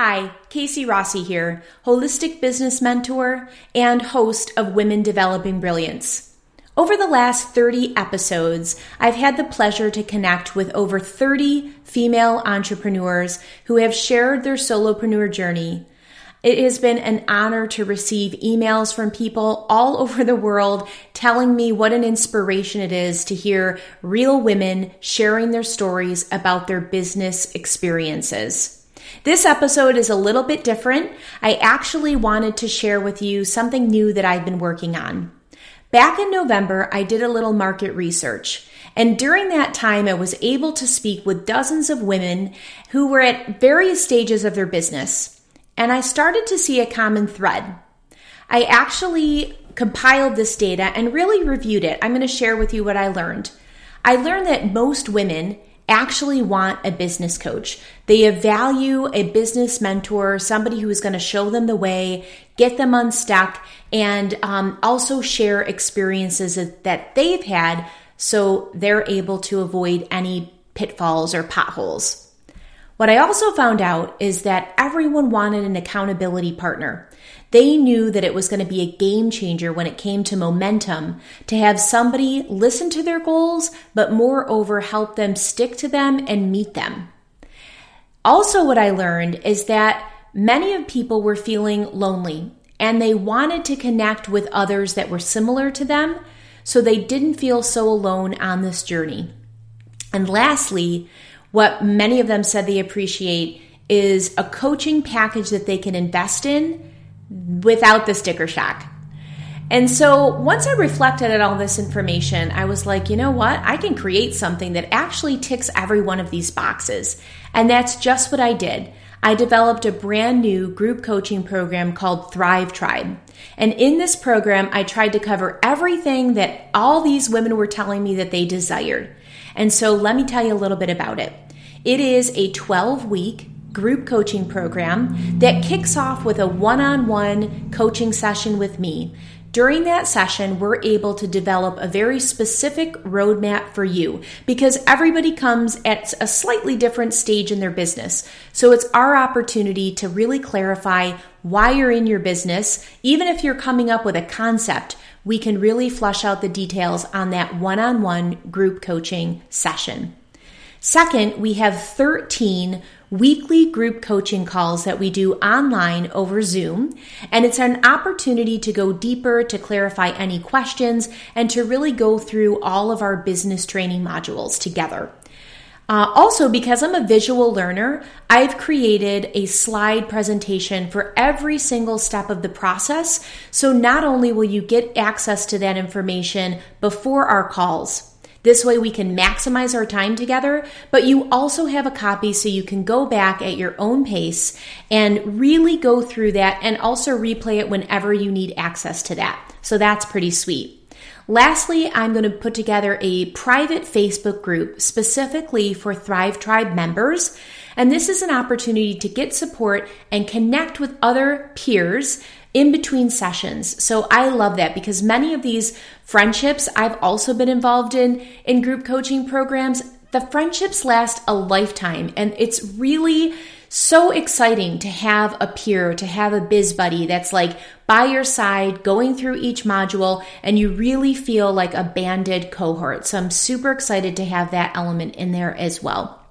Hi, Casey Rossi here, holistic business mentor and host of Women Developing Brilliance. Over the last 30 episodes, I've had the pleasure to connect with over 30 female entrepreneurs who have shared their solopreneur journey. It has been an honor to receive emails from people all over the world telling me what an inspiration it is to hear real women sharing their stories about their business experiences. This episode is a little bit different. I actually wanted to share with you something new that I've been working on. Back in November, I did a little market research. And during that time, I was able to speak with dozens of women who were at various stages of their business. And I started to see a common thread. I actually compiled this data and really reviewed it. I'm going to share with you what I learned. I learned that most women actually want a business coach. They value a business mentor, somebody who is going to show them the way, get them unstuck, and um, also share experiences that they've had so they're able to avoid any pitfalls or potholes. What I also found out is that everyone wanted an accountability partner. They knew that it was going to be a game changer when it came to momentum to have somebody listen to their goals, but moreover, help them stick to them and meet them. Also, what I learned is that many of people were feeling lonely and they wanted to connect with others that were similar to them so they didn't feel so alone on this journey. And lastly, what many of them said they appreciate is a coaching package that they can invest in without the sticker shock. And so once I reflected on all this information, I was like, you know what? I can create something that actually ticks every one of these boxes. And that's just what I did. I developed a brand new group coaching program called Thrive Tribe. And in this program, I tried to cover everything that all these women were telling me that they desired. And so let me tell you a little bit about it. It is a 12 week group coaching program that kicks off with a one on one coaching session with me. During that session, we're able to develop a very specific roadmap for you because everybody comes at a slightly different stage in their business. So it's our opportunity to really clarify why you're in your business. Even if you're coming up with a concept, we can really flush out the details on that one on one group coaching session. Second, we have 13 weekly group coaching calls that we do online over Zoom. And it's an opportunity to go deeper, to clarify any questions, and to really go through all of our business training modules together. Uh, also, because I'm a visual learner, I've created a slide presentation for every single step of the process. So not only will you get access to that information before our calls, this way we can maximize our time together, but you also have a copy so you can go back at your own pace and really go through that and also replay it whenever you need access to that. So that's pretty sweet. Lastly, I'm going to put together a private Facebook group specifically for Thrive Tribe members. And this is an opportunity to get support and connect with other peers in between sessions. So I love that because many of these friendships I've also been involved in in group coaching programs. The friendships last a lifetime and it's really so exciting to have a peer, to have a biz buddy that's like by your side going through each module and you really feel like a banded cohort. So I'm super excited to have that element in there as well.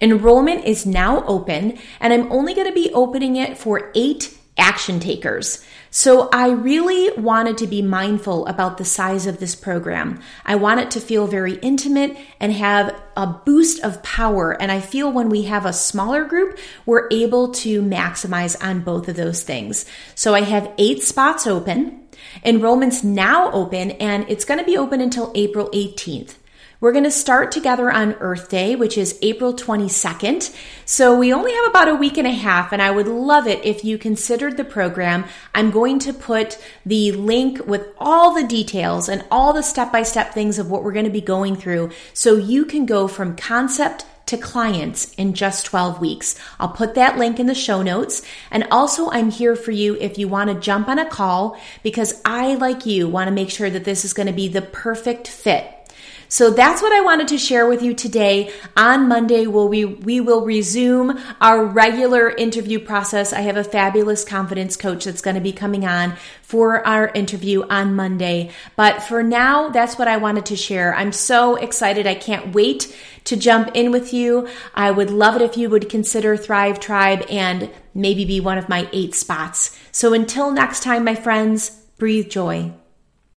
Enrollment is now open and I'm only going to be opening it for eight action takers. So I really wanted to be mindful about the size of this program. I want it to feel very intimate and have a boost of power. And I feel when we have a smaller group, we're able to maximize on both of those things. So I have eight spots open. Enrollment's now open and it's going to be open until April 18th. We're going to start together on Earth Day, which is April 22nd. So we only have about a week and a half, and I would love it if you considered the program. I'm going to put the link with all the details and all the step by step things of what we're going to be going through so you can go from concept to clients in just 12 weeks. I'll put that link in the show notes. And also, I'm here for you if you want to jump on a call because I, like you, want to make sure that this is going to be the perfect fit So that's what I wanted to share with you today. On Monday, will we, we will resume our regular interview process. I have a fabulous confidence coach that's going to be coming on for our interview on Monday. But for now, that's what I wanted to share. I'm so excited. I can't wait to jump in with you. I would love it if you would consider Thrive Tribe and maybe be one of my eight spots. So until next time, my friends, breathe joy.